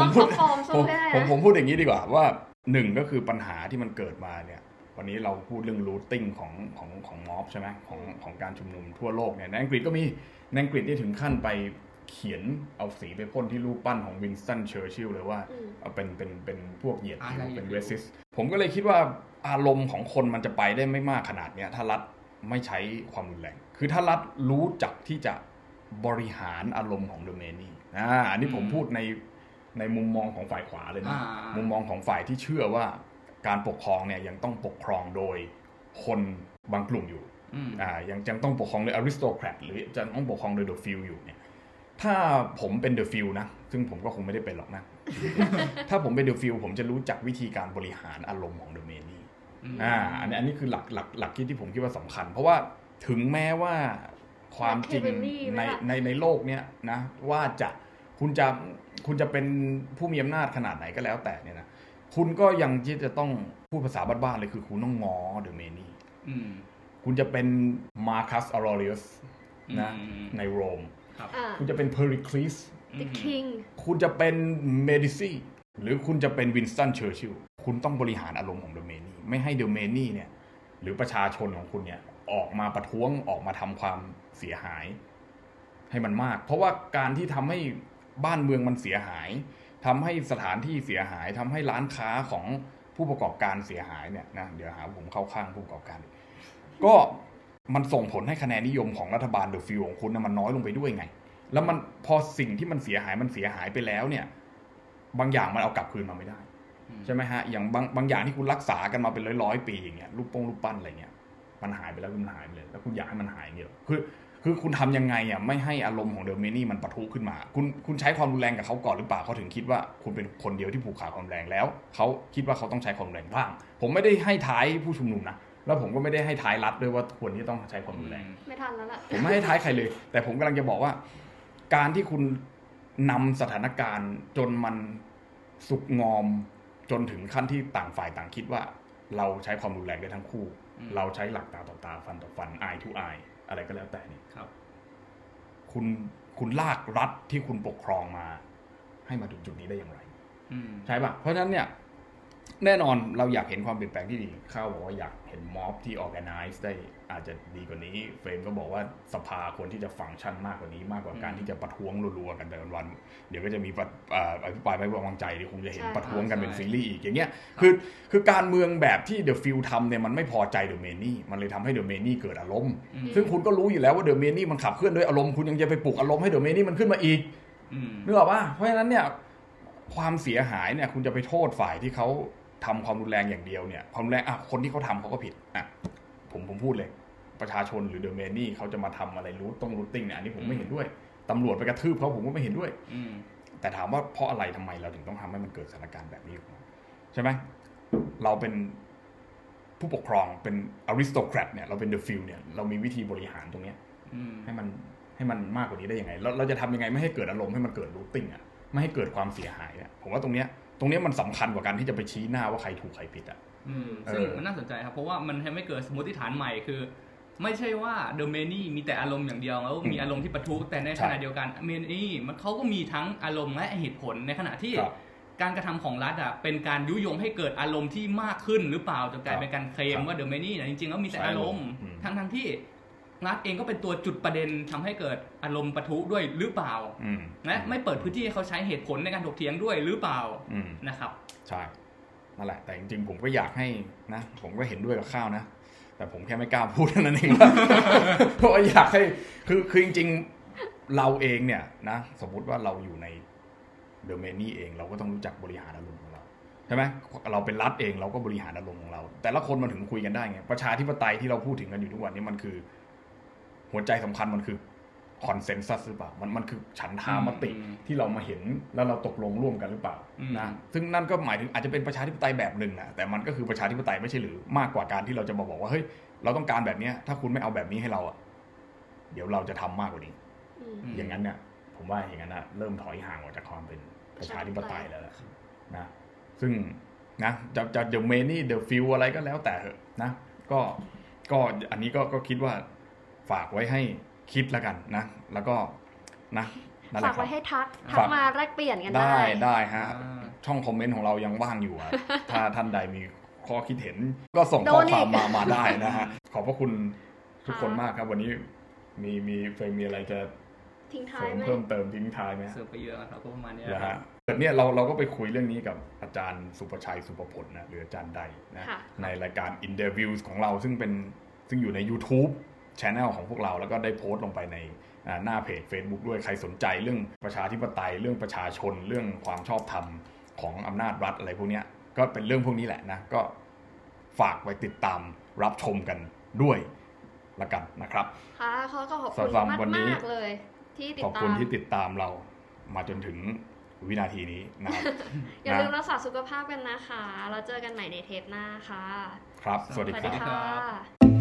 ต้องต้องฟอร์มผสู้มให้ได้ผมนะผมพูดอย่างนี้ดีกว่าว่าหนึ่งก็คือปัญหาที่มันเกิดมาเนี่ย วันนี้เราพูดเรื่องรูทติ้งของของของม็อบใช่ไหมของของการชุมนุมทั่วโลกเนี่ยในอังกฤษก็มีในอังกฤษนี่ถึงขั้นไป เขียนเอาสีไปพ่นที่รูปปั้นของวินสตันเชอร์ชิลเลยว่าอืมเอาเป็นเป็นเป็นพวกเหยียดผิวอะไรเป็นอยู่ racist ผมก็เลยคิดว่าอารมณ์ของคนมันจะไปได้ไม่มากขนาดเนี้ยถ้ารัฐไม่ใช้ความรุนแรง คือถ้ารัฐรู้จักที่จะบริหารอารมณ์ของ the many อ่าอันนี้ผมพูดในในมุมมองของฝ่ายขวาเลยนะอ่ามุมมองของฝ่ายที่เชื่อว่าการปกครองเนี่ยยังต้องปกครองโดยคนบางกลุ่มอยู่อืมอ่ายังยังต้องปกครองโดย aristocrat หรือจะต้องปกครองโดย the few อยู่เนี่ย ถ้าผมเป็น the few นะ ซึ่งผมก็คงไม่ได้เป็นหรอกนะ ถ้าผมเป็น the few ผมจะรู้จักวิธีการบริหารอารมณ์ของ the many อืมอ่าอันนี้อันนี้คือหลักหลักหลักคิดที่ผมคิดว่าสำคัญ เพราะว่าถึงแม้ว่าความจริง Machiavelli ไหมในล่ะในในโลกเนี้ยนะว่าจะคุณจะคุณจะเป็นผู้มีอำนาจขนาดไหนก็แล้วแต่เนี่ยนะคุณก็ยังที่จะต้องพูดภาษาบ้านๆเลยคือคุณต้องง้อ the many อืมคุณจะเป็นมาคัสออร r เ u ียสนะอืมในโรม ครับอ่าคุณจะเป็นเพอริคลิส the king คุณจะเป็นเมดิซีหรือคุณจะเป็นวินสตันเชอร์ชิลคุณต้องบริหารอารมณ์ของ the many ไม่ให้ the many เนี่ยหรือประชาชนของคุณเนี่ยออกมาประท้วงออกมาทำความเสียหาย ให้มันมาก เพราะว่าการที่ทำให้บ้านเมืองมันเสียหายทำให้สถานที่เสียหายทำให้ร้านค้าของผู้ประกอบการเสียหายเนี่ยนะเดี๋ยวหาผมเข้าข้างผู้ประกอบการอีกก็ มันส่งผลให้คะแนนนิยมของรัฐบาลเดอะฟิลของคุณนะมันน้อยลงไปด้วยไง แล้วมันพอสิ่งที่มันเสียหายมันเสียหายไปแล้วเนี่ย บางอย่างมันเอากลับคืนมาไม่ได้อืมใช่ไหมฮะ อย่างบางบางอย่างที่คุณรักษากันมาเป็นร้อยร้อยๆปีอย่างเงี้ยรูปโป้งรูปปั้นอะไรเงี้ยมันหายไปแล้วคือมันหายไปเลย แล้วคุณอยากให้มันหายอย่างเงี้ยเหรอคือคือคุณทำยังไงอะไม่ให้อารมณ์ของเดอะเมนี่มันปะทุขึ้นมา คุณคุณใช้ความรุนแรงกับเขาก่อนหรือเปล่าเขาถึงคิดว่าคุณเป็นคนเดียวที่ผูกขาดความรุนแรงแล้วเขาคิดว่าเขาต้องใช้ความรุนแรงบ้าง ผมไม่ได้ให้ท้ายผู้ชุมนุมนะ แล้วผมก็ไม่ได้ให้ท้ายรัฐด้วยว่าควรที่ต้องใช้ความรุนแรงไม่ทันแล้วล่ะผมไม่ให้ท้ายใครเลย แต่ผมกำลังจะบอกว่า การที่คุณนำสถานการณ์จนมันสุกงอมจนถึงขั้นที่ต่างฝ่ายต่างคิดว่า เราใช้ความรุนแรงได้ทั้งคู่อืมเราใช้หลักตาต่อตาฟันต่อฟัน eye to eye อะไรก็แล้วแต่นี่ครับ คุณคุณลากรัฐที่คุณปกครองมา ให้มาถึงจุดนี้ได้อย่างไรอืมใช่ปะเพราะฉะนั้นเนี่ย แน่นอนเราอยากเห็นความเปลี่ยนแปลงที่ดีข้าวบอกว่าอยากเห็นม็อบที่ organize ได้อาจจะดีกว่านี้ เฟรมก็บอกว่าสภาควรที่จะฟังก์ชันมากกว่านี้ มากกว่าการอืมที่จะประท้วงรัวๆกันแต่วันๆเดี๋ยวก็จะมีปะเอ่ออภิปรายไม่ไว้วางใจเดี๋ยวคงจะเห็นใช่ประท้วงกันเป็นใช่ซีรีส์อีกอย่างเงี้ยคือคือการเมืองแบบที่ the few ทำเนี่ยมันไม่พอใจ the many มันเลยทำให้ the many เกิดอารมณ์อืมซึ่งคุณก็รู้อยู่แล้วว่า the many มันขับเคลื่อนด้วยอารมณ์คุณยังจะไปปลุกอารมณ์ให้ the many มันขึ้นมาอีกอืมนึกออกป่ะเพราะฉะนั้นเนี่ยความเสียหายเนี่ยคุณจะไปโทษฝ่ายที่เขา ทำความรุนแรงอย่างเดียวเนี่ยความรุนแรงอะคนที่เขาทำเขาก็ผิดอะผมผมพูดเลย ประชาชนหรือ the many เขาจะมาทำอะไร looting looting เนี่ยอันนี้ผมไม่เห็นด้วยตำรวจไปกระทืบเขาผมก็ไม่เห็นด้วยอืมแต่ถามว่าเพราะอะไรทำไมเราถึงต้องทำให้มันเกิดสถานการณ์แบบนี้ขึ้นมาใช่ไหมเราเป็นผู้ปกครองเป็น aristocrat เนี่ยเราเป็น the few เนี่ยเรามีวิธีบริหารตรงเนี้ยอืมให้มันให้มันมากกว่านี้ได้ยังไงเราเราจะทำยังไงไม่ให้เกิดอารมณ์ให้มันเกิด looting อะไม่ให้เกิดความเสียหายอะผมว่าตรงเนี้ย ตรงเนี้ยมันสำคัญกว่าการที่จะไปชี้หน้าว่าใครถูกใครผิดอะอืมเออซึ่งมันน่าสนใจครับ เพราะว่ามันทำให้เกิดสมมติฐานใหม่คือ ไม่ใช่ว่า the many มีแต่อารมณ์อย่างเดียวแล้วมีอารมณ์ที่ปะทุแต่ในขณะเดียวกัน many มันเขาก็มีทั้งอารมณ์และเหตุผลในขณะที่ครับการกระทำของรัฐอะเป็นการยุยงให้เกิดอารมณ์ที่มากขึ้นหรือเปล่าจนกลายครับเป็นการเคลมครับว่าเดอะเมนี่เนี่ยจริงๆแล้วมีแต่อารมณ์อืมทั้งทั้งๆที่ รัฐเองก็เป็นตัวจุดประเด็นทำให้เกิดอารมณ์ปะทุด้วยหรือเปล่าอืมและไม่เปิดพื้นที่ให้เขาใช้เหตุผลในการถกเถียงด้วยหรือเปล่าอืมนะครับ ใช่นั่นแหละ แต่จริงๆผมก็อยากให้นะ ผมก็เห็นด้วยกับข้าวนะ แต่ผมแค่ไม่กล้าพูดเท่านั้นเองเพราะว่าอยากให้คือคือจริงๆเราเองเนี่ยนะ สมมุติว่าเราอยู่ในเดอะเมนี่เอง เราก็ต้องรู้จักบริหารอารมณ์ของเราใช่ไหมเราเป็นรัฐเองเราก็บริหารอารมณ์ของเรา แต่ละคนมันถึงคุยกันได้ไงประชาธิปไตยที่เราพูดถึงกันอยู่ทุกวันนี้มันคือ หัวใจสำคัญมันคือคอนเซนแซสหรือเปล่ามันมันคือฉันทามติอืมที่เรามาเห็นแล้วเราตกลงร่วมกันหรือเปล่าอืมนะซึ่งนั่นก็หมายถึงอาจจะเป็นประชาธิปไตยแบบหนึ่งนะแต่มันก็คือประชาธิปไตยไม่ใช่หรือมากกว่าการที่เราจะมาบอกว่าเฮ้ยเราต้องการแบบเนี้ยถ้าคุณไม่เอาแบบนี้ให้เราอะเดี๋ยวเราจะทำมากกว่านี้อืมอืมอย่างนั้นเนี่ยผมว่าอย่างนั้นนะเริ่มถอยห่างออกจากความเป็นประชาธิปไตยแล้วแหละนะซึ่งนะจะจะ the many the few อะไรก็แล้วแต่เถอะนะ ก็ก็อันนี้ก็ก็คิดว่า ฝากไว้ให้คิดแล้วกันนะ แล้วก็นะนั่นแหฝาละกครัไว้ให้ทักทักฝากมาแลกเปลี่ยนกันได้ ได้ไดฮะอ่าช่องคอมเมนต์ของเรายังว่างอยู่อะถ้าท่านใดมีข้อคิดเห็น ก็ส่งโดข้อนความอีกมามาได้นะฮะขอบพระคุณทุกคนค่ะมากครับ วันนี้มีมีเฟรมมีอะไรจะทิ้งเสท้าริยมไหมเพิ่มเติมทิ้งท้ายไหมฮะเสิร์ฟไปเยอะครับก็ประมาณเนี้ยนะครัฮะบแต่เนี่ยเราเราก็ไปคุยเรื่องนี้กับอาจารย์สุประชัยสุประพลนะหรืออาจารย์ใดนะค่ะในรายการ Interviews ของเราซึ่งเป็นซึ่งอยู่ใน YouTube Channel ของพวกเราแล้วก็ได้โพสต์ลงไปในอ่าหน้าเพจ Facebook ด้วยใครสนใจเรื่องประชาธิปไตยเรื่องประชาชนเรื่องความชอบธรรมของอำนาจรัฐอะไรพวกเนี้ยก็เป็นเรื่องพวกนี้แหละนะก็ฝากไปติดตามรับชมกันด้วยละกันนะครับค่ะเขาก็ขอบคุณสำหรับมากวันนี้มากๆเลยที่ติดขอบตาคุณมที่ติดตามเรามาจนถึงวินาทีนี้นะครับอย่าลืมนะรักษาสุขภาพกันนะคะแล้วเจอกันใหม่ในเทปหน้าค่ะ ครับ สวัสดีสวัสคดีรับค่ะ